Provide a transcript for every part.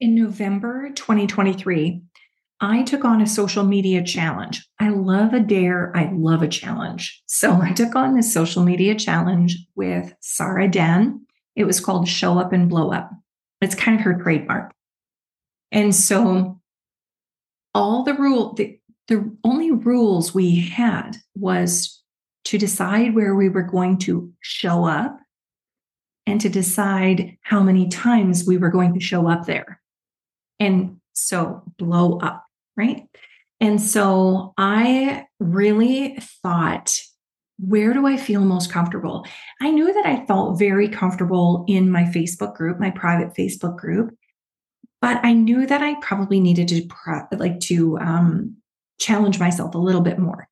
in November 2023, I took on a social media challenge. I love a dare. I love a challenge. So I took on this social media challenge with Sarah Dan. It was called Show Up and Blow Up. It's kind of her trademark. And so all the rule, the, the only rules we had was to decide where we were going to show up and to decide how many times we were going to show up there. And so blow up, right? And so I really thought, where do I feel most comfortable? I knew that I felt very comfortable in my Facebook group, my private Facebook group, but I knew that I probably needed to like to um, challenge myself a little bit more.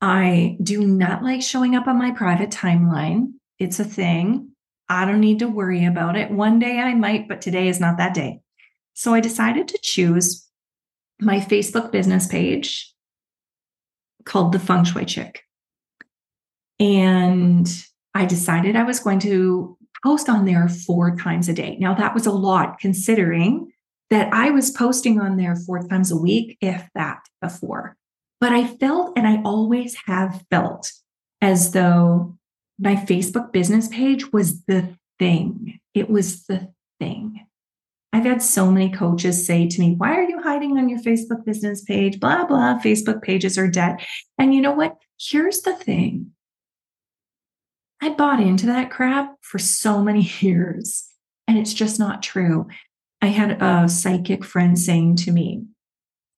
I do not like showing up on my private timeline. It's a thing. I don't need to worry about it. One day I might, but today is not that day. So I decided to choose my Facebook business page called the Feng Shui Chick. And I decided I was going to post on there four times a day. Now, that was a lot considering that I was posting on there four times a week, if that before. But I felt, and I always have felt, as though my Facebook business page was the thing. It was the thing. I've had so many coaches say to me, Why are you hiding on your Facebook business page? Blah, blah, Facebook pages are dead. And you know what? Here's the thing I bought into that crap for so many years, and it's just not true. I had a psychic friend saying to me,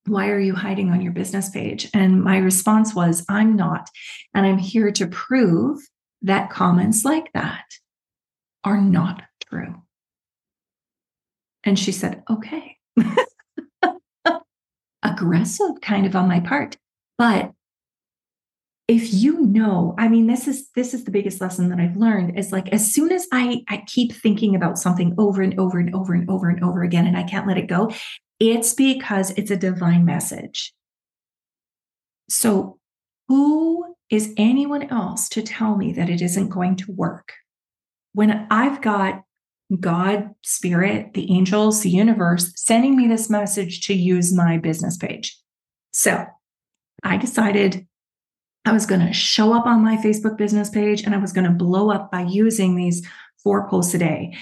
Why are you hiding on your business page? And my response was, I'm not. And I'm here to prove that comments like that are not true. And she said, okay. Aggressive kind of on my part. But if you know, I mean, this is this is the biggest lesson that I've learned is like as soon as I I keep thinking about something over and over and over and over and over again and I can't let it go, it's because it's a divine message. So who is anyone else to tell me that it isn't going to work? When I've got God, spirit, the angels, the universe sending me this message to use my business page. So I decided I was going to show up on my Facebook business page and I was going to blow up by using these four posts a day.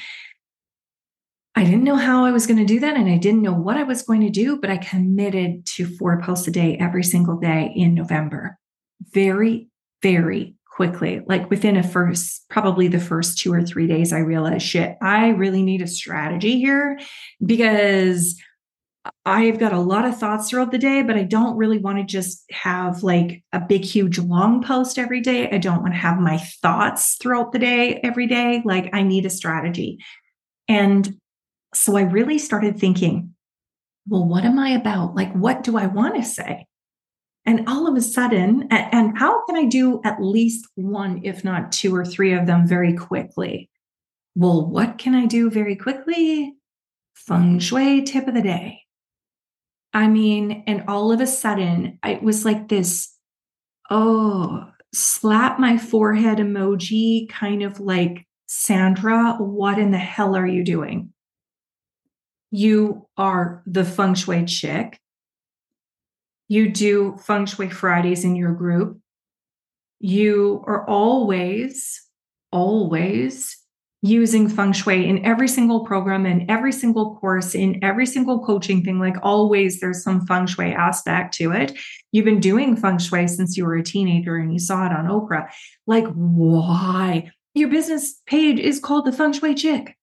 I didn't know how I was going to do that and I didn't know what I was going to do, but I committed to four posts a day every single day in November. Very, very quickly. Like within a first, probably the first two or three days, I realized shit, I really need a strategy here because I've got a lot of thoughts throughout the day, but I don't really want to just have like a big, huge, long post every day. I don't want to have my thoughts throughout the day every day. Like I need a strategy. And so I really started thinking, well, what am I about? Like, what do I want to say? And all of a sudden, and how can I do at least one, if not two or three of them very quickly? Well, what can I do very quickly? Feng Shui tip of the day. I mean, and all of a sudden, it was like this oh, slap my forehead emoji, kind of like, Sandra, what in the hell are you doing? You are the feng shui chick you do feng shui Fridays in your group. You are always, always using feng shui in every single program, in every single course, in every single coaching thing. Like always, there's some feng shui aspect to it. You've been doing feng shui since you were a teenager and you saw it on Oprah. Like, why? Your business page is called the Feng Shui Chick.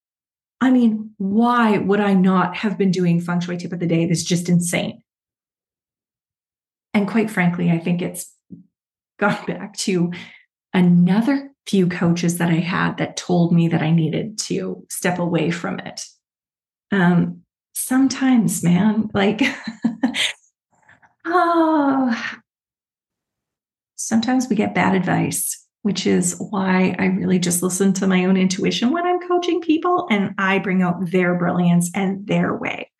I mean, why would I not have been doing feng shui tip of the day? That's just insane. And quite frankly, I think it's gone back to another few coaches that I had that told me that I needed to step away from it. Um, sometimes, man, like, oh, sometimes we get bad advice, which is why I really just listen to my own intuition when I'm coaching people and I bring out their brilliance and their way.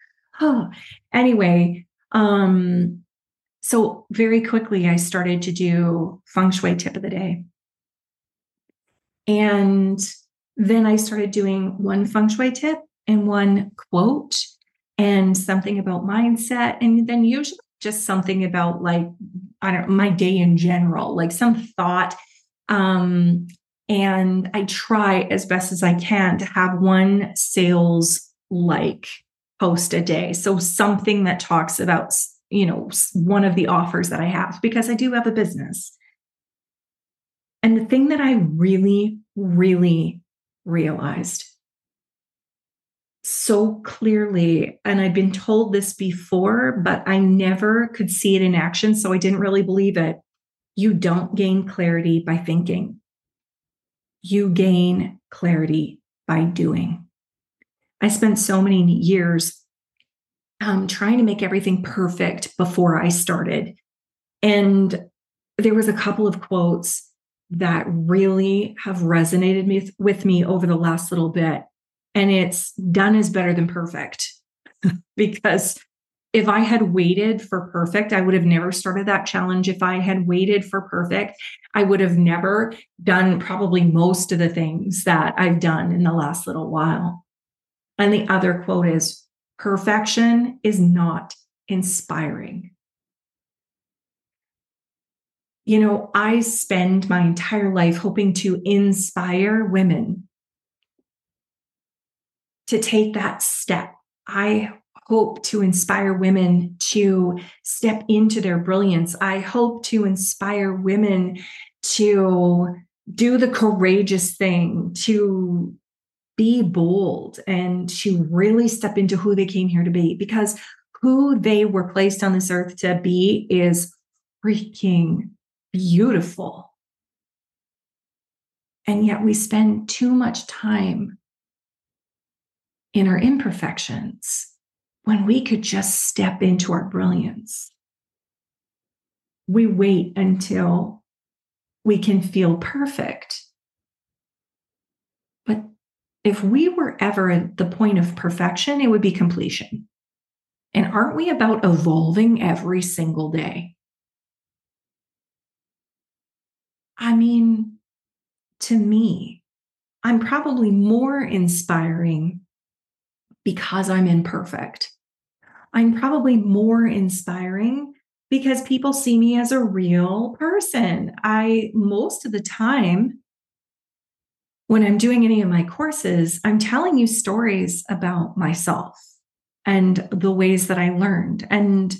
Oh, anyway, um, so very quickly, I started to do feng shui tip of the day. And then I started doing one feng shui tip and one quote and something about mindset. And then usually just something about like, I don't know, my day in general, like some thought. Um, and I try as best as I can to have one sales like post a day. So something that talks about, you know, one of the offers that I have because I do have a business. And the thing that I really, really realized so clearly, and I've been told this before, but I never could see it in action. So I didn't really believe it. You don't gain clarity by thinking, you gain clarity by doing. I spent so many years um, trying to make everything perfect before I started. And there was a couple of quotes that really have resonated with, with me over the last little bit. And it's done is better than perfect. because if I had waited for perfect, I would have never started that challenge. If I had waited for perfect, I would have never done probably most of the things that I've done in the last little while. And the other quote is perfection is not inspiring. You know, I spend my entire life hoping to inspire women to take that step. I hope to inspire women to step into their brilliance. I hope to inspire women to do the courageous thing, to be bold, and to really step into who they came here to be because who they were placed on this earth to be is freaking beautiful. And yet we spend too much time in our imperfections when we could just step into our brilliance. We wait until we can feel perfect. If we were ever at the point of perfection, it would be completion. And aren't we about evolving every single day? I mean, to me, I'm probably more inspiring because I'm imperfect. I'm probably more inspiring because people see me as a real person. I, most of the time, when I'm doing any of my courses, I'm telling you stories about myself and the ways that I learned and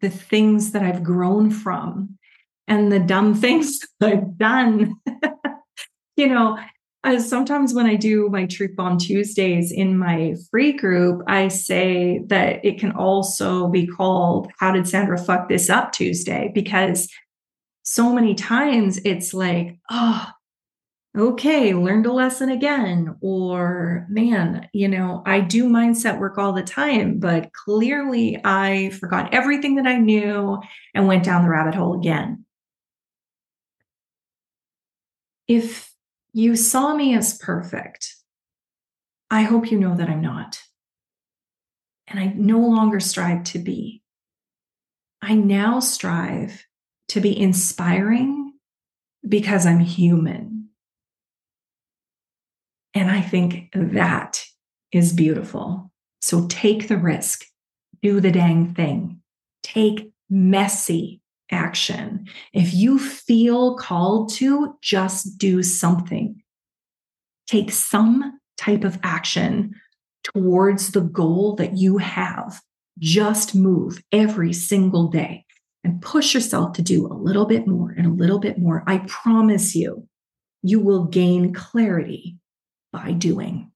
the things that I've grown from and the dumb things I've done. you know, sometimes when I do my Truth Bomb Tuesdays in my free group, I say that it can also be called How Did Sandra Fuck This Up Tuesday? Because so many times it's like, oh, okay, learned a lesson again. Or, man, you know, I do mindset work all the time, but clearly I forgot everything that I knew and went down the rabbit hole again. If you saw me as perfect. I hope you know that I'm not. And I no longer strive to be. I now strive to be inspiring because I'm human. And I think that is beautiful. So take the risk, do the dang thing, take messy action. If you feel called to, just do something. Take some type of action towards the goal that you have. Just move every single day and push yourself to do a little bit more and a little bit more. I promise you, you will gain clarity by doing.